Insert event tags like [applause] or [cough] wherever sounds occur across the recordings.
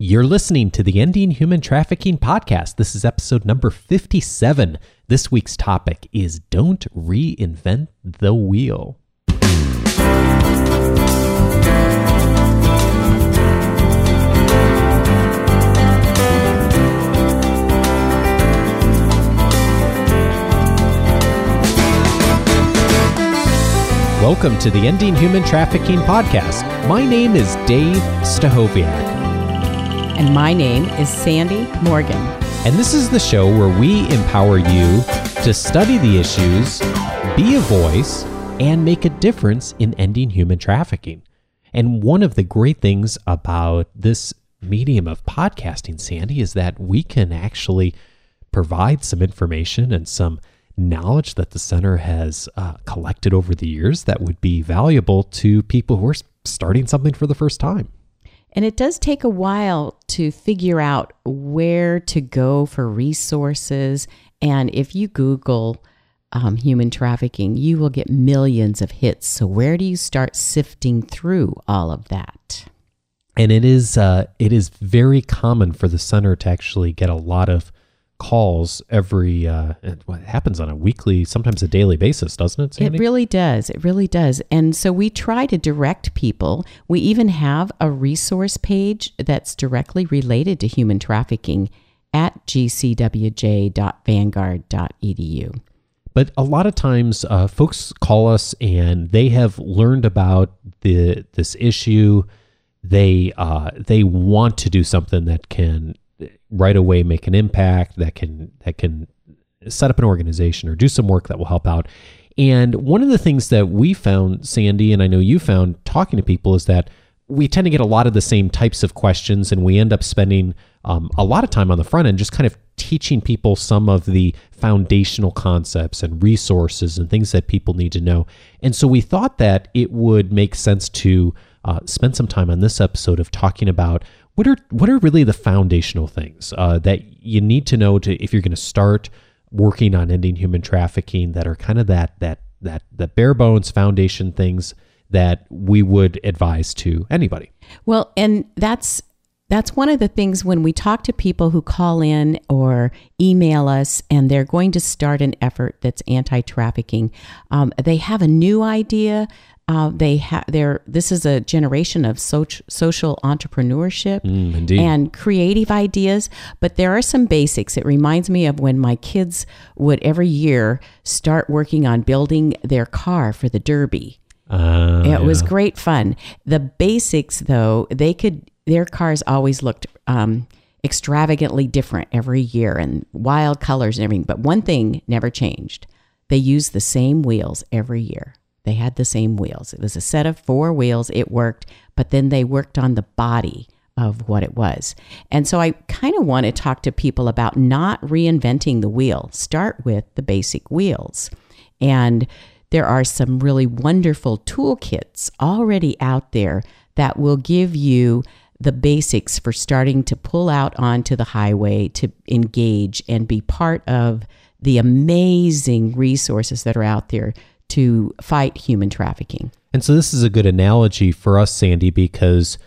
You're listening to the Ending Human Trafficking podcast. This is episode number 57. This week's topic is Don't Reinvent the Wheel. Welcome to the Ending Human Trafficking podcast. My name is Dave Stachowiak. And my name is Sandy Morgan. And this is the show where we empower you to study the issues, be a voice, and make a difference in ending human trafficking. And one of the great things about this medium of podcasting, Sandy, is that we can actually provide some information and some knowledge that the center has uh, collected over the years that would be valuable to people who are starting something for the first time. And it does take a while to figure out where to go for resources. And if you Google um, human trafficking, you will get millions of hits. So, where do you start sifting through all of that? And it is uh, it is very common for the center to actually get a lot of calls every uh what happens on a weekly sometimes a daily basis doesn't it Sandy? it really does. It really does. And so we try to direct people. We even have a resource page that's directly related to human trafficking at gcwj.vanguard.edu but a lot of times uh, folks call us and they have learned about the this issue. They uh, they want to do something that can right away make an impact that can that can set up an organization or do some work that will help out. And one of the things that we found, Sandy, and I know you found talking to people, is that we tend to get a lot of the same types of questions, and we end up spending um, a lot of time on the front end just kind of teaching people some of the foundational concepts and resources and things that people need to know. And so we thought that it would make sense to uh, spend some time on this episode of talking about what are what are really the foundational things uh, that you need to know to if you're going to start working on ending human trafficking that are kind of that that that the bare bones foundation things that we would advise to anybody. Well, and that's that's one of the things when we talk to people who call in or email us and they're going to start an effort that's anti-trafficking um, they have a new idea uh, they have they're this is a generation of soch- social entrepreneurship Mm, and creative ideas but there are some basics. It reminds me of when my kids would every year start working on building their car for the derby. Uh, it was great fun. The basics though they could their cars always looked um, extravagantly different every year and wild colors and everything but one thing never changed. They used the same wheels every year they had the same wheels. It was a set of four wheels. It worked, but then they worked on the body of what it was. And so I kind of want to talk to people about not reinventing the wheel. Start with the basic wheels. And there are some really wonderful toolkits already out there that will give you the basics for starting to pull out onto the highway to engage and be part of the amazing resources that are out there to fight human trafficking. And so this is a good analogy for us, Sandy, because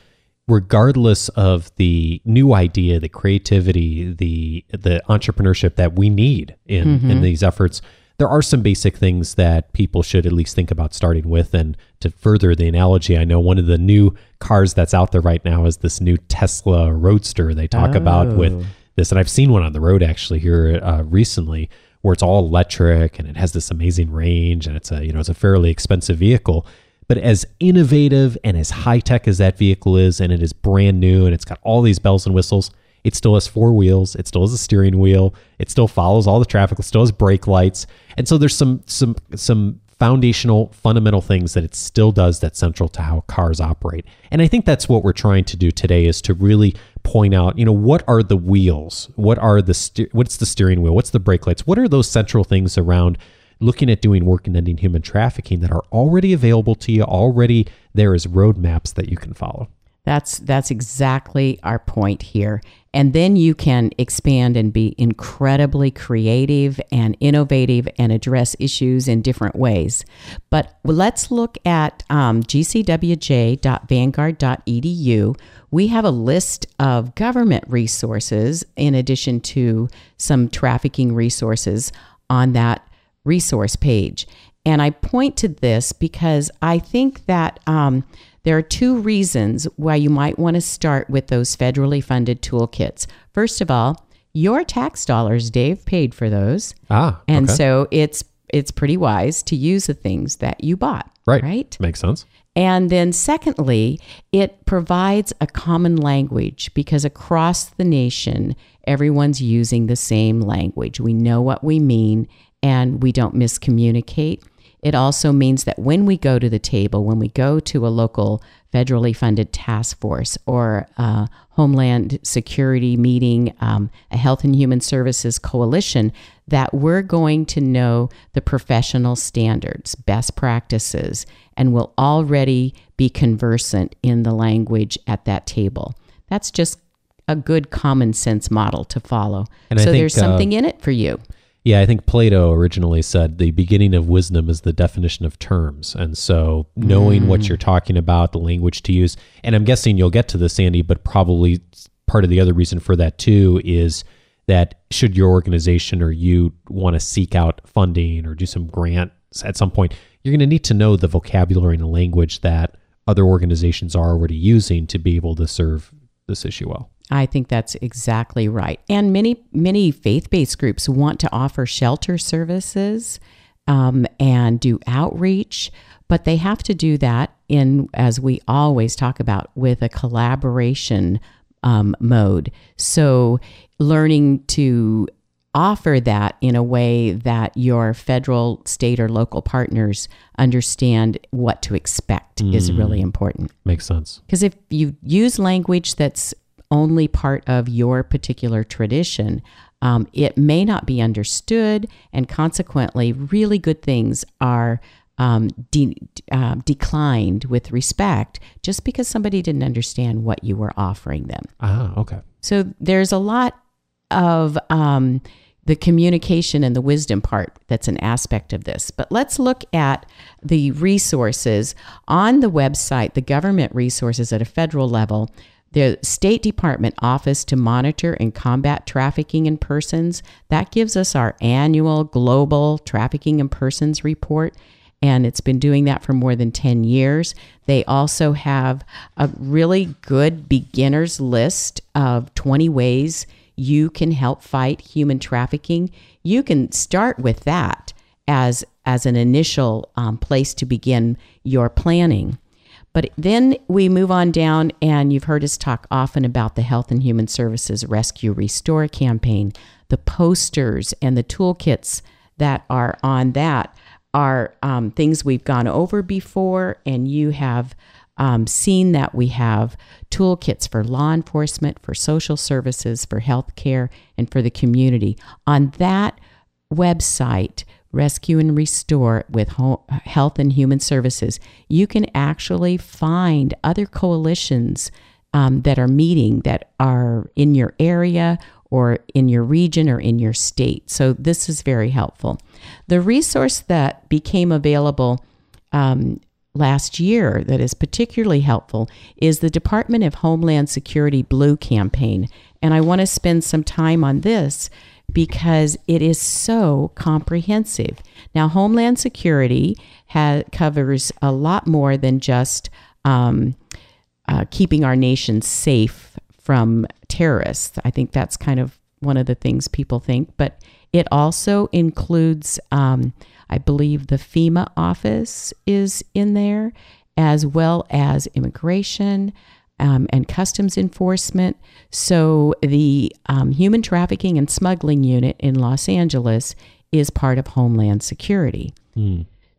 regardless of the new idea, the creativity, the the entrepreneurship that we need in Mm-hmm. in these efforts, there are some basic things that people should at least think about starting with. And to further the analogy, I know one of the new cars that's out there right now is this new Tesla Roadster. They talk about with Oh. this, and I've seen one on the road actually here uh, recently where it's all electric and it has this amazing range and it's a you know it's a fairly expensive vehicle. But as innovative and as high tech as that vehicle is and it is brand new and it's got all these bells and whistles it still has four wheels it still has a steering wheel it still follows all the traffic it still has brake lights. And so there's some some some foundational fundamental things that it still does that's central to how cars operate. And i think that's what we're trying to do today is to really point out you know what are the wheels? What are the what's the steering wheel? What's the brake lights? What are those central things around looking at doing work in ending human trafficking that are already available to you already there is roadmaps that you can follow? That's that's exactly our point here. And then you can expand and be incredibly creative and innovative and address issues in different ways. But let's look at um, gcwj.vanguard.edu. We have a list of government resources in addition to some trafficking resources on that resource page. And I point to this because I think that. Um, there are two reasons why you might want to start with those federally funded toolkits. First of all, your tax dollars, Dave, paid for those. Ah, and okay. so it's it's pretty wise to use the things that you bought. right, Right. makes sense. And then, secondly, it provides a common language because across the nation, everyone's using the same language. We know what we mean and we don't miscommunicate. It also means that when we go to the table, when we go to a local federally funded task force or a Homeland Security meeting, um, a Health and Human Services coalition, that we're going to know the professional standards, best practices, and will already be conversant in the language at that table. That's just a good common sense model to follow. And so think, there's uh, something in it for you. Yeah, I think Plato originally said the beginning of wisdom is the definition of terms. And so knowing what you're mm. talking about, the language to use, and I'm guessing you'll get to this, Sandy, but probably part of the other reason for that too is that should your organization or you want to seek out funding or do some grants at some point, you're going to need to know the vocabulary and the language that other organizations are already using to be able to serve this issue well. I think that's exactly right. And many, many faith based groups want to offer shelter services um, and do outreach, but they have to do that in, as we always talk about, with a collaboration um, mode. So learning to offer that in a way that your federal, state, or local partners understand what to expect is really important. Makes sense. Because if you use language that's only part of your particular tradition, um, it may not be understood, and consequently, really good things are um, de- uh, declined with respect just because somebody didn't understand what you were offering them. Ah, okay. So there's a lot of um, the communication and the wisdom part that's an aspect of this. But let's look at the resources on the website, the government resources at a federal level. The State Department Office to Monitor and Combat Trafficking in Persons, that gives us our annual Global Trafficking in Persons report and it's been doing that for more than 10 years. They also have a really good beginner's list of 20 ways you can help fight human trafficking. You can start with that as, as an initial um, place to begin your planning. But then we move on down, and you've heard us talk often about the Health and Human Services Rescue Restore campaign. The posters and the toolkits that are on that are um, things we've gone over before, and you have um, seen that we have toolkits for law enforcement, for social services, for healthcare, and for the community. On that website, Rescue and Restore with Health and Human Services, you can actually find other coalitions um, that are meeting that are in your area or in your region or in your state. So this is very helpful. The resource that became available um, last year that is particularly helpful is the Department of Homeland Security Blue campaign. And I want to spend some time on this because it is so comprehensive. Now, Homeland Security ha- covers a lot more than just um, uh, keeping our nation safe from terrorists. I think that's kind of one of the things people think, but it also includes, um, I believe, the FEMA office is in there, as well as immigration. Um, and customs enforcement. So, the um, Human Trafficking and Smuggling Unit in Los Angeles is part of Homeland Security.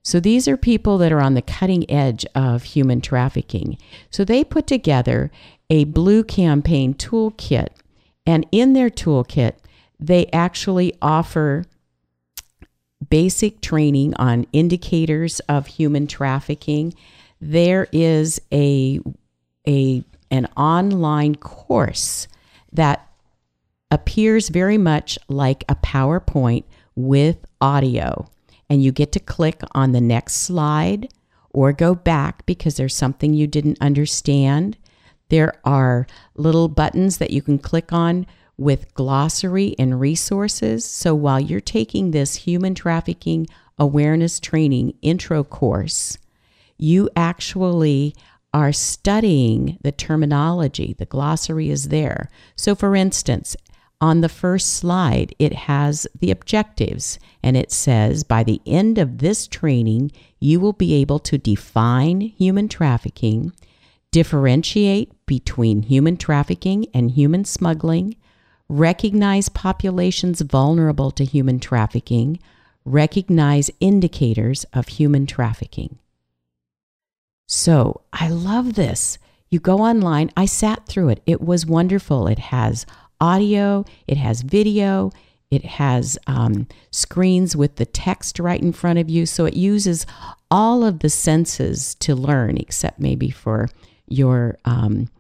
So these are people that are on the cutting edge of human trafficking. So they put together a blue campaign toolkit. And in their toolkit, they actually offer basic training on indicators of human trafficking. There is a a an online course that appears very much like a PowerPoint with audio. And you get to click on the next slide or go back because there's something you didn't understand. There are little buttons that you can click on with glossary and resources. So while you're taking this human trafficking awareness training intro course, you actually are studying the terminology. The glossary is there. So, for instance, on the first slide, it has the objectives and it says by the end of this training, you will be able to define human trafficking, differentiate between human trafficking and human smuggling, recognize populations vulnerable to human trafficking, recognize indicators of human trafficking. So I love this. You go online, I sat through it. It was wonderful. It has audio, it has video, it has um, screens with the text right in front of you. So it uses all of the senses to learn, except maybe for your um,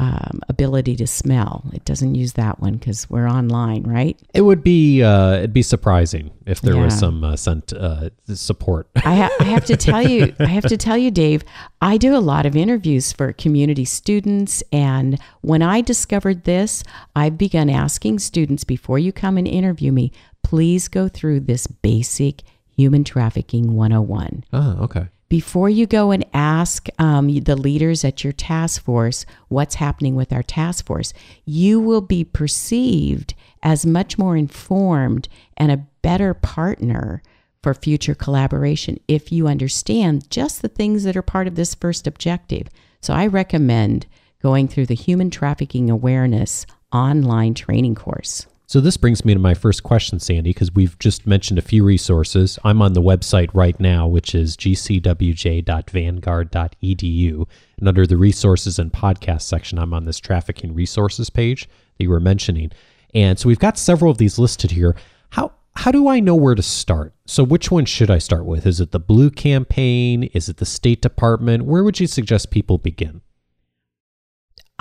um, ability to smell. It doesn't use that one because we're online, right? It would be uh, it'd be surprising if there was some uh, scent uh, support. [laughs] I, ha- I have to tell you, I have to tell you, Dave, I do a lot of interviews for community students. And when I discovered this, I've begun asking students before you come and interview me, please go through this basic human trafficking 101 oh, okay. Before you go and ask um, the leaders at your task force what's happening with our task force, you will be perceived as much more informed and a better partner for future collaboration if you understand just the things that are part of this first objective. So I recommend going through the Human Trafficking Awareness online training course. So this brings me to my first question, Sandy, because we've just mentioned a few resources. I'm on the website right now, which is gcwj.vanguard.edu. And under the resources and podcast section, I'm on this trafficking resources page that you were mentioning. And so we've got several of these listed here. How how do I know where to start? So which one should I start with? Is it the Blue campaign? Is it the State Department? Where would you suggest people begin?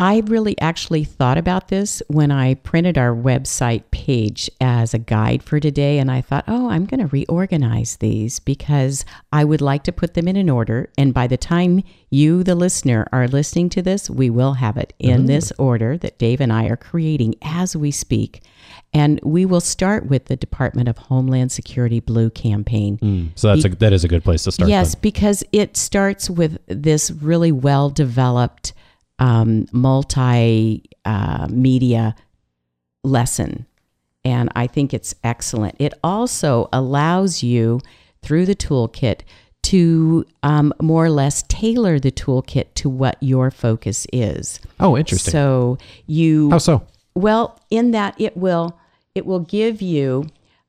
I really actually thought about this when I printed our website page as a guide for today. And I thought, oh, I'm going to reorganize these because I would like to put them in an order. And by the time you, the listener, are listening to this, we will have it in mm. this order that Dave and I are creating as we speak. And we will start with the Department of Homeland Security Blue campaign. Mm, so that's a, that is a good place to start. Yes, then. because it starts with this really well developed um, multi uh, media lesson. And I think it's excellent. It also allows you through the toolkit to um, more or less tailor the toolkit to what your focus is. Oh, interesting. So you How so? well, in that it will it will give you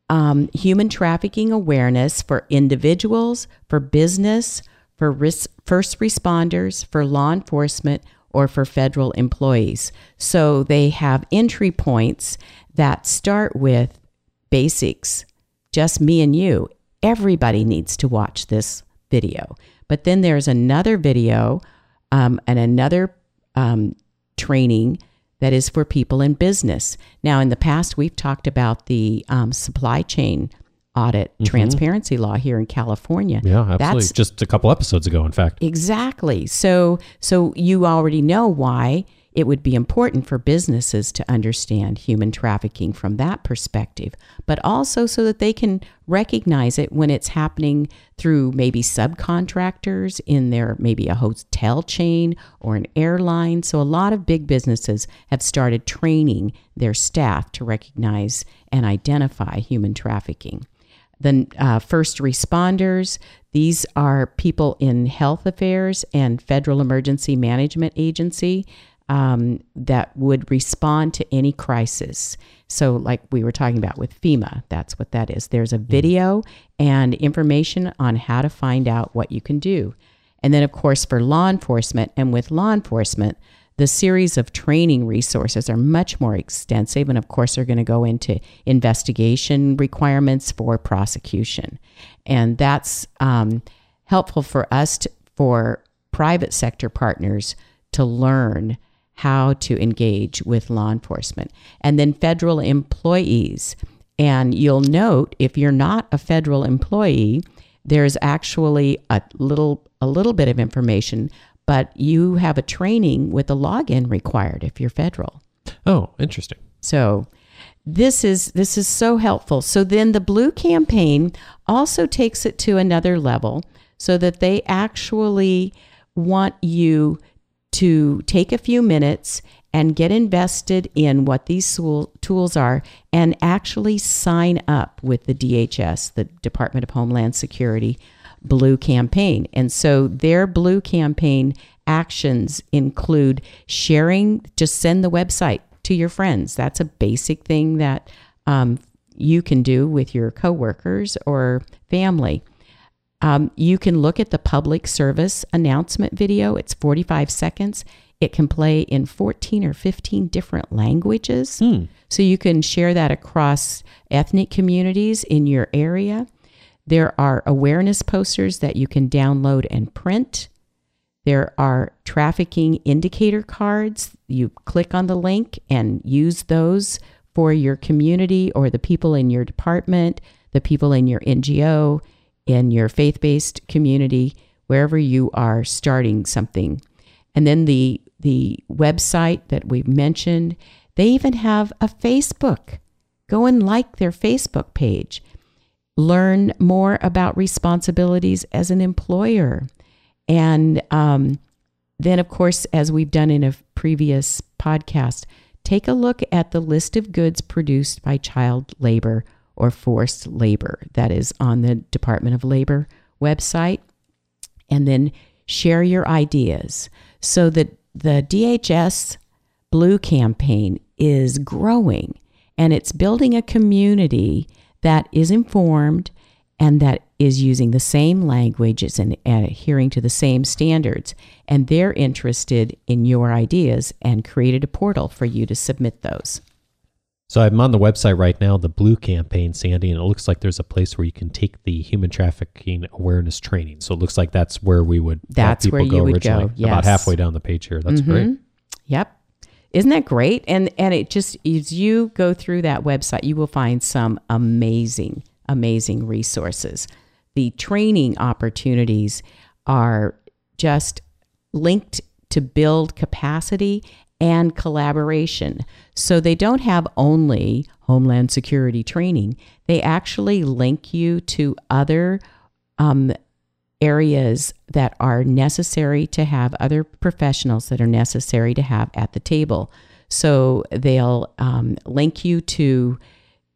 um, human trafficking awareness for individuals, for business, for ris- first responders, for law enforcement, or for federal employees. So they have entry points that start with basics, just me and you. Everybody needs to watch this video. But then there's another video um, and another um, training that is for people in business. Now, in the past, we've talked about the um, supply chain audit transparency law here in California. Mm-hmm. Yeah, absolutely. That's Just a couple episodes ago, in fact. Exactly. So so you already know why it would be important for businesses to understand human trafficking from that perspective, but also so that they can recognize it when it's happening through maybe subcontractors in their maybe a hotel chain or an airline. So a lot of big businesses have started training their staff to recognize and identify human trafficking the uh, first responders. These are people in health affairs and federal emergency management agency um, that would respond to any crisis. So, like we were talking about with FEMA, that's what that is. There's a video and information on how to find out what you can do. And then, of course, for law enforcement, and with law enforcement, the series of training resources are much more extensive. And of course, they're going to go into investigation requirements for prosecution. And that's um, helpful for us, to, for private sector partners to learn how to engage with law enforcement. And then federal employees. And you'll note if you're not a federal employee, there's actually a little a little bit of information, but you have a training with a login required if you're federal. Oh, interesting. So this is this is so helpful. So then the blue campaign also takes it to another level so that they actually want you to take a few minutes and get invested in what these tools are and actually sign up with the DHS, the Department of Homeland Security Blue Campaign. And so their Blue Campaign actions include sharing, just send the website to your friends. That's a basic thing that um, you can do with your coworkers or family. Um, you can look at the public service announcement video. It's 45 seconds. It can play in 14 or 15 different languages. Hmm. So you can share that across ethnic communities in your area. There are awareness posters that you can download and print. There are trafficking indicator cards. You click on the link and use those for your community or the people in your department, the people in your NGO, in your faith based community, wherever you are starting something. And then the, the website that we've mentioned, they even have a Facebook. Go and like their Facebook page. Learn more about responsibilities as an employer. And um, then, of course, as we've done in a previous podcast, take a look at the list of goods produced by child labor or forced labor that is on the Department of Labor website. And then share your ideas so that the DHS Blue campaign is growing and it's building a community that is informed and that is using the same languages and, and adhering to the same standards. And they're interested in your ideas and created a portal for you to submit those. So I'm on the website right now, the Blue Campaign, Sandy, and it looks like there's a place where you can take the human trafficking awareness training. So it looks like that's where we would. That's where you would originally. go. Yes. About halfway down the page here. That's mm-hmm. great. Yep. Isn't that great? And and it just as you go through that website, you will find some amazing, amazing resources. The training opportunities are just linked to build capacity and collaboration. So they don't have only Homeland Security training, they actually link you to other um, areas that are necessary to have, other professionals that are necessary to have at the table. So they'll um, link you to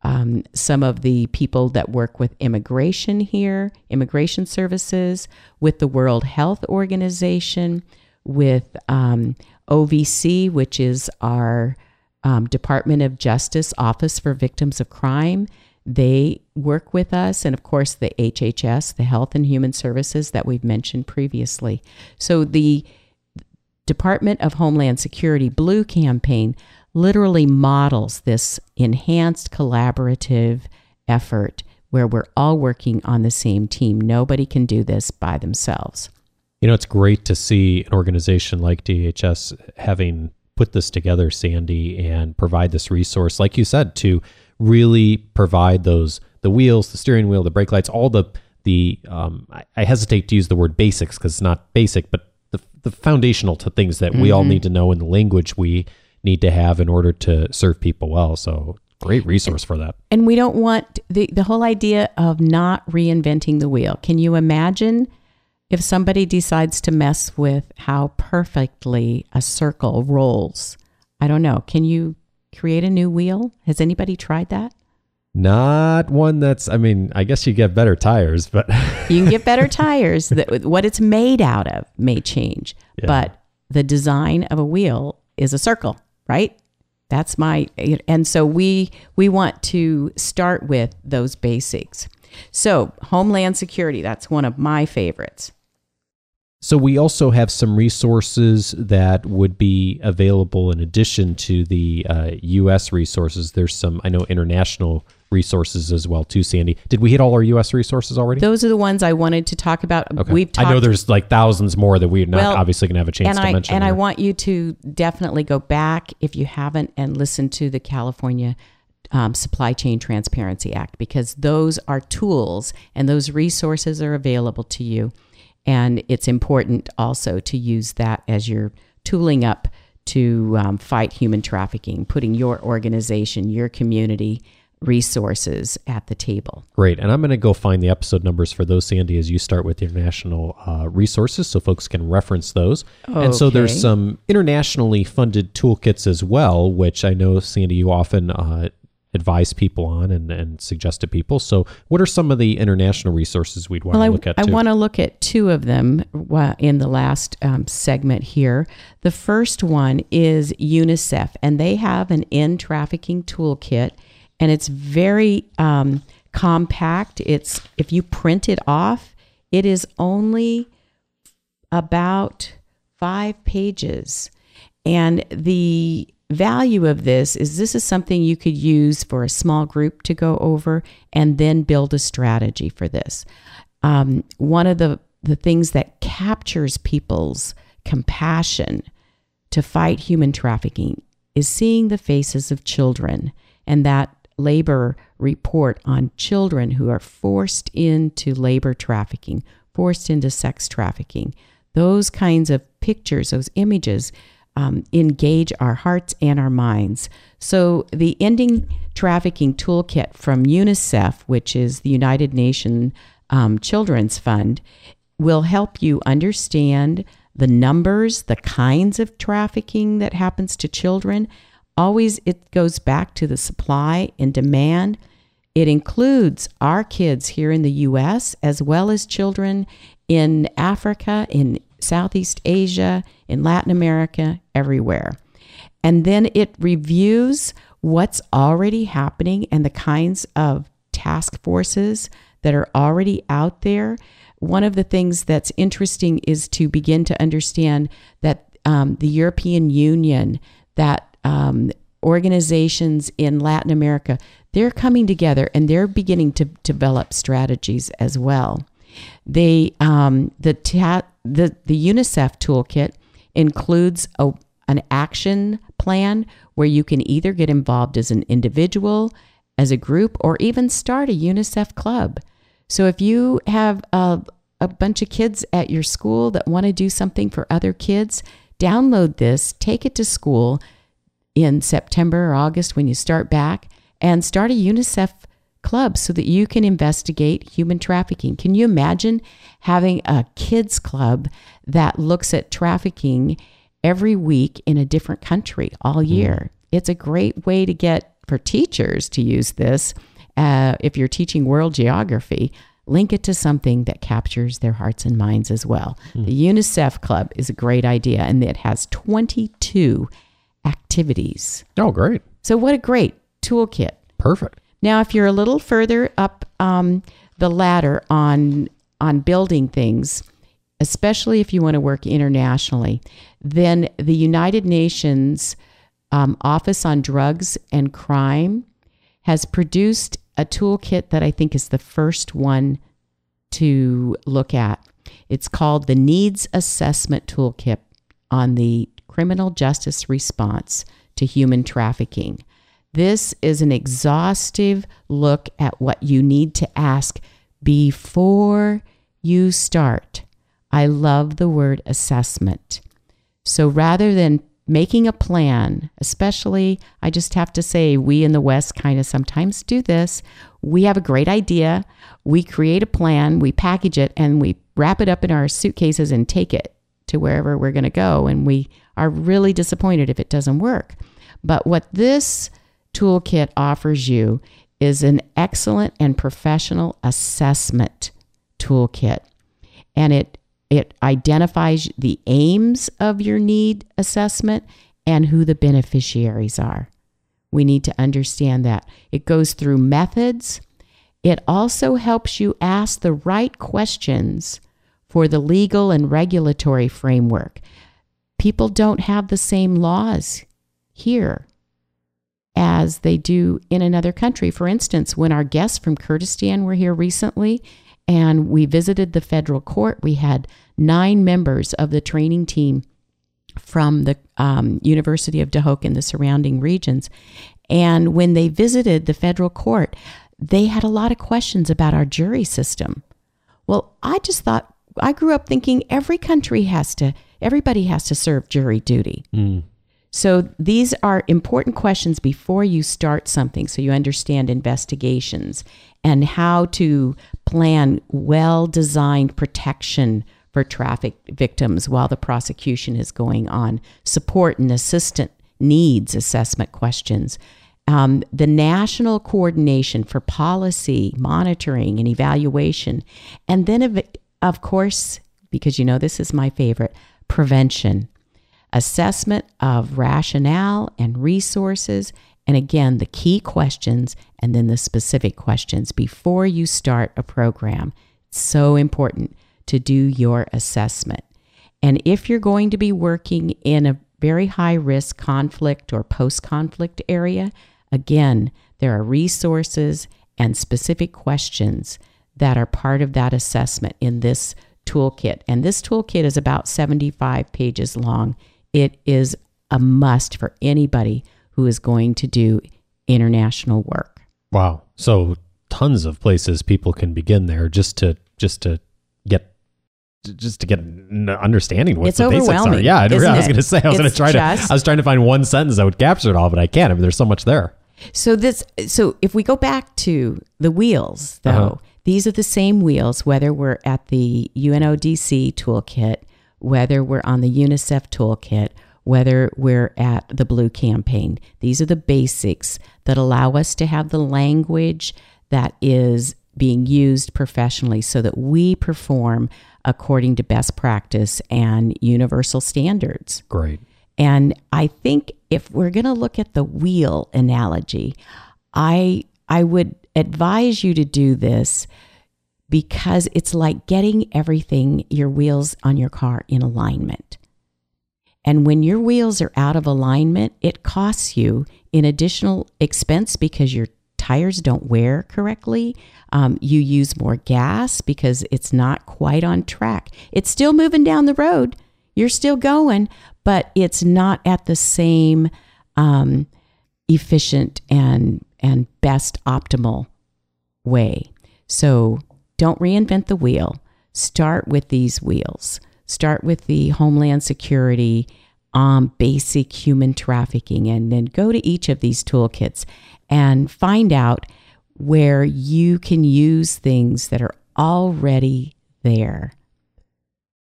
um, some of the people that work with immigration here, immigration services, with the World Health Organization, with um, OVC, which is our um, Department of Justice Office for Victims of Crime. They work with us, and of course, the HHS, the Health and Human Services that we've mentioned previously. So, the Department of Homeland Security Blue campaign literally models this enhanced collaborative effort where we're all working on the same team. Nobody can do this by themselves you know, it's great to see an organization like DHS having put this together, Sandy, and provide this resource, like you said, to really provide those the wheels, the steering wheel, the brake lights, all the the um, I, I hesitate to use the word basics because it's not basic, but the the foundational to things that mm-hmm. we all mm-hmm. need to know in the language we need to have in order to serve people well. So great resource for that. And we don't want the the whole idea of not reinventing the wheel. Can you imagine? if somebody decides to mess with how perfectly a circle rolls, I don't know. Can you create a new wheel? Has anybody tried that? Not one that's, I mean, I guess you get better tires, but. [laughs] you can get better tires. That, what it's made out of may change, yeah. but the design of a wheel is a circle, right? That's my, and so we, we want to start with those basics. So, Homeland Security, that's one of my favorites. So we also have some resources that would be available in addition to the uh, U.S. resources. There's some I know international resources as well too. Sandy, did we hit all our U.S. resources already? Those are the ones I wanted to talk about. Okay. We've talked, I know there's like thousands more that we're not Well, obviously going to have a chance and to I mention. and I here. want you to definitely go back if you haven't and listen to the California um, Supply Chain Transparency Act because those are tools and those resources are available to you, and it's important also to use that as you're tooling up to um, fight human trafficking, putting your organization, your community resources at the table. Great. And I'm going to go find the episode numbers for those, Sandy, as you start with international uh, resources so folks can reference those. And so there's some internationally funded toolkits as well, which I know, Sandy, you often uh, advise people on and, and suggest to people. So, what are some of the international resources we'd want Well, to I, look at? I want to look at two of them in the last um, segment here. The first one is UNICEF, and they have an end trafficking toolkit, and it's very um, compact. It's if you print it off, it is only about five pages. And the value of this is this is something you could use for a small group to go over and then build a strategy for this. Um, one of the, the things that captures people's compassion to fight human trafficking is seeing the faces of children and that labor report on children who are forced into labor trafficking, forced into sex trafficking. Those kinds of pictures, those images, um, engage our hearts and our minds. So, the Ending Trafficking Toolkit from UNICEF, which is the United Nations um, Children's Fund, will help you understand the numbers, the kinds of trafficking that happens to children. Always, it goes back to the supply and demand. It includes our kids here in the US as well as children in Africa, in Southeast Asia, in Latin America, everywhere. And then it reviews what's already happening and the kinds of task forces that are already out there. One of the things that's interesting is to begin to understand that um, the European Union, that um, organizations in Latin America, they're coming together and they're beginning to develop strategies as well. They um, the ta- the the UNICEF toolkit includes a, an action plan where you can either get involved as an individual, as a group, or even start a UNICEF club. So if you have a, a bunch of kids at your school that want to do something for other kids, download this, take it to school in September or August when you start back, and start a UNICEF club so that you can investigate human trafficking. Can you imagine having a kids club that looks at trafficking every week in a different country all year? It's a great way to get for teachers to use this. Uh, if you're teaching world geography, link it to something that captures their hearts and minds as well. The UNICEF Club is a great idea, and it has 22 activities. oh, great. So, what a great toolkit. Perfect. Now, if you're a little further up um, the ladder on on building things, especially if you want to work internationally, then the United Nations um, Office on Drugs and Crime has produced a toolkit that I think is the first one to look at. It's called the Needs Assessment Toolkit on the Criminal Justice Response to Human Trafficking. This is an exhaustive look at what you need to ask before you start. I love the word assessment. So rather than making a plan, especially, I just have to say, we in the West kind of sometimes do this. We have a great idea, we create a plan, we package it, and we wrap it up in our suitcases and take it to wherever we're going to go. And we are really disappointed if it doesn't work. But what this toolkit offers you is an excellent and professional assessment toolkit. And it it identifies the aims of your need assessment and who the beneficiaries are. We need to understand that. It goes through methods. It also helps you ask the right questions for the legal and regulatory framework. People don't have the same laws here as they do in another country. For instance, when our guests from Kurdistan were here recently and we visited the federal court, we had nine members of the training team from the um, University of Duhok and the surrounding regions. And when they visited the federal court, they had a lot of questions about our jury system. Well, I just thought, I grew up thinking every country has to, everybody has to serve jury duty. Mm. So these are important questions before you start something so you understand investigations and how to plan well designed protection for traffic victims while the prosecution is going on, support and assistant needs assessment questions. Um, the national coordination for policy, monitoring, and evaluation. And then, of, of course, because you know this is my favorite, prevention assessment of rationale and resources, and again, the key questions and then the specific questions before you start a program. It's so important to do your assessment. And if you're going to be working in a very high risk conflict or post conflict area, again, there are resources and specific questions that are part of that assessment in this toolkit. And this toolkit is about 75 pages long it is a must for anybody who is going to do international work. Wow. So tons of places people can begin there just to just to get just to get an understanding what it's the basics are. Yeah, I, I was going to say I was going to try to I was trying to find one sentence that would capture it all, but I can't. I mean, there's so much there. So this so if we go back to the wheels though, uh-huh. these are the same wheels whether we're at the UNODC toolkit, whether we're on the UNICEF toolkit, whether we're at the Blue Campaign. These are the basics that allow us to have the language that is being used professionally so that we perform according to best practice and universal standards. Great. And I think if we're going to look at the wheel analogy, I I would advise you to do this because it's like getting everything your wheels on your car in alignment. And when your wheels are out of alignment, it costs you an additional expense because your tires don't wear correctly. Um, you use more gas because it's not quite on track. It's still moving down the road. You're still going, but it's not at the same um, efficient and and best optimal way. So don't reinvent the wheel. Start with these wheels. Start with the Homeland Security, um, basic human trafficking, and then go to each of these toolkits and find out where you can use things that are already there.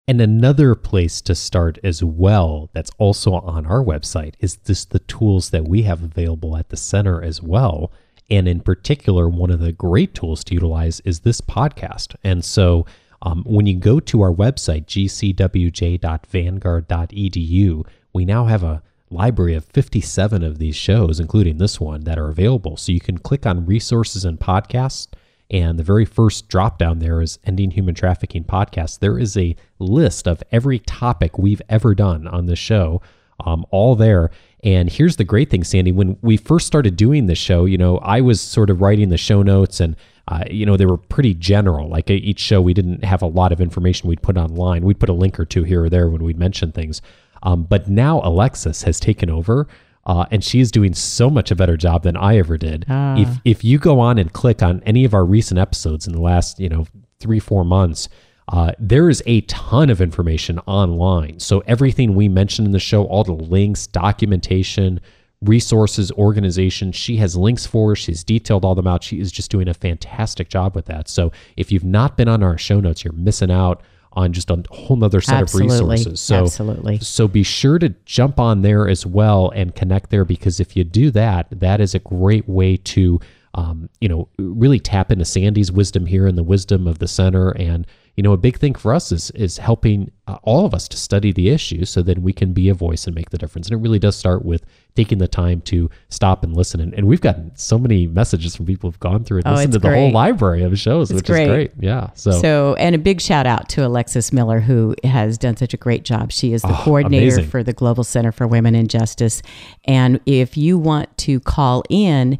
And another place to start as well, that's also on our website, is this the tools that we have available at the center as well. And in particular, one of the great tools to utilize is this podcast. And so um, when you go to our website, gcwj.vanguard.edu, we now have a library of 57 of these shows, including this one, that are available. So you can click on resources and podcasts. And the very first drop down there is Ending Human Trafficking Podcast. There is a list of every topic we've ever done on the show, um, all there. And here's the great thing, Sandy. When we first started doing the show, you know, I was sort of writing the show notes and, uh, you know, they were pretty general. Like each show, we didn't have a lot of information we'd put online. We'd put a link or two here or there when we'd mention things. Um, but now Alexis has taken over. Uh, and she's doing so much a better job than I ever did. Ah. If if you go on and click on any of our recent episodes in the last you know three four months, uh, there is a ton of information online. So everything we mentioned in the show, all the links, documentation, resources, organization, she has links for. She's detailed all them out. She is just doing a fantastic job with that. So if you've not been on our show notes, you're missing out on just a whole nother set Absolutely. of resources. So Absolutely. So be sure to jump on there as well and connect there because if you do that, that is a great way to um, you know, really tap into Sandy's wisdom here and the wisdom of the center and you know, a big thing for us is is helping uh, all of us to study the issue so that we can be a voice and make the difference. And it really does start with taking the time to stop and listen. And, and we've gotten so many messages from people who've gone through and Oh, listened to it's the whole library of shows, which great. is great. Yeah. So, So, and a big shout out to Alexis Miller, who has done such a great job. She is the Oh, coordinator amazing. for the Global Center for Women in Justice. And if you want to call in,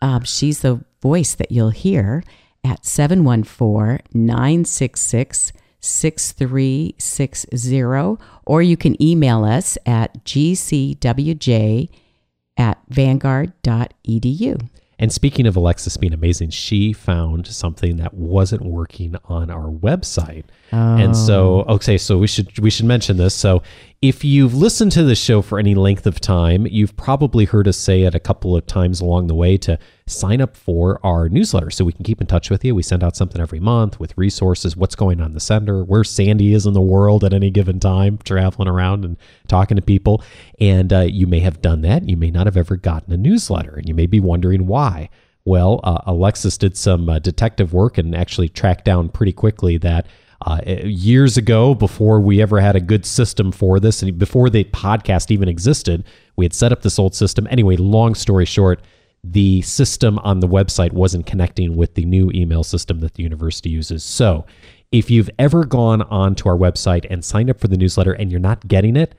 um, she's the voice that you'll hear at 714 966 6360, or you can email us at gcwj at vanguard.edu. And speaking of Alexis being amazing, she found something that wasn't working on our website. And so, oh. okay, so we should we should mention this. So, if you've listened to the show for any length of time, you've probably heard us say it a couple of times along the way to sign up for our newsletter so we can keep in touch with you. We send out something every month with resources, what's going on the center, where Sandy is in the world at any given time, traveling around and talking to people. And uh, you may have done that. You may not have ever gotten a newsletter, and you may be wondering why. Well, uh, Alexis did some uh, detective work and actually tracked down pretty quickly that uh, years ago, before we ever had a good system for this, and before the podcast even existed, we had set up this old system. Anyway, long story short, the system on the website wasn't connecting with the new email system that the university uses. So, if you've ever gone onto our website and signed up for the newsletter and you're not getting it,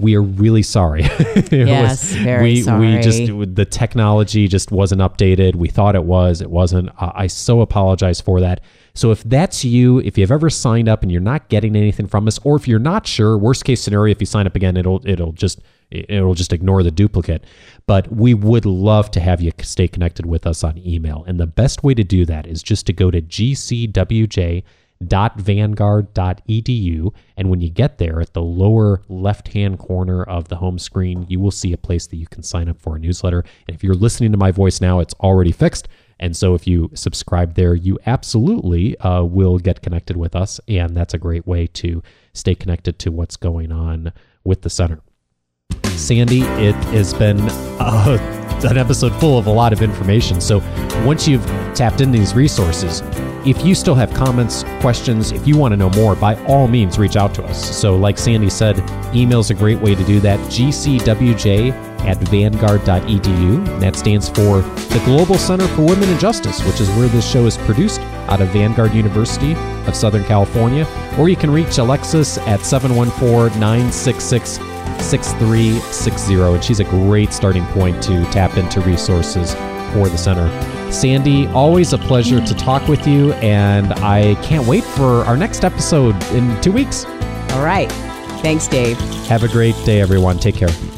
we are really sorry. [laughs] Yes, very we, We just the technology just wasn't updated. We thought it was, it wasn't. Uh, I so apologize for that. So if that's you, if you've ever signed up and you're not getting anything from us, or if you're not sure, worst case scenario, if you sign up again, it'll it'll just it'll just ignore the duplicate. But we would love to have you stay connected with us on email, and the best way to do that is just to go to gcwj.vanguard.edu. and when you get there at the lower left hand corner of the home screen you will see a place that you can sign up for a newsletter and if you're listening to my voice now it's already fixed and so if you subscribe there you absolutely uh, will get connected with us and that's a great way to stay connected to what's going on with the center Sandy, it has been uh, [laughs] an episode full of a lot of information. So once you've tapped into these resources, if you still have comments, questions, if you want to know more, by all means, reach out to us. So, like Sandy said, email's a great way to do that. GCWJ at vanguard.edu. That stands for the Global Center for Women and Justice, which is where this show is produced out of Vanguard University of Southern California. Or you can reach Alexis at 714 966 6360 and she's a great starting point to tap into resources for the center sandy always a pleasure to talk with you and i can't wait for our next episode in two weeks All right. Thanks, Dave. have a great day everyone take care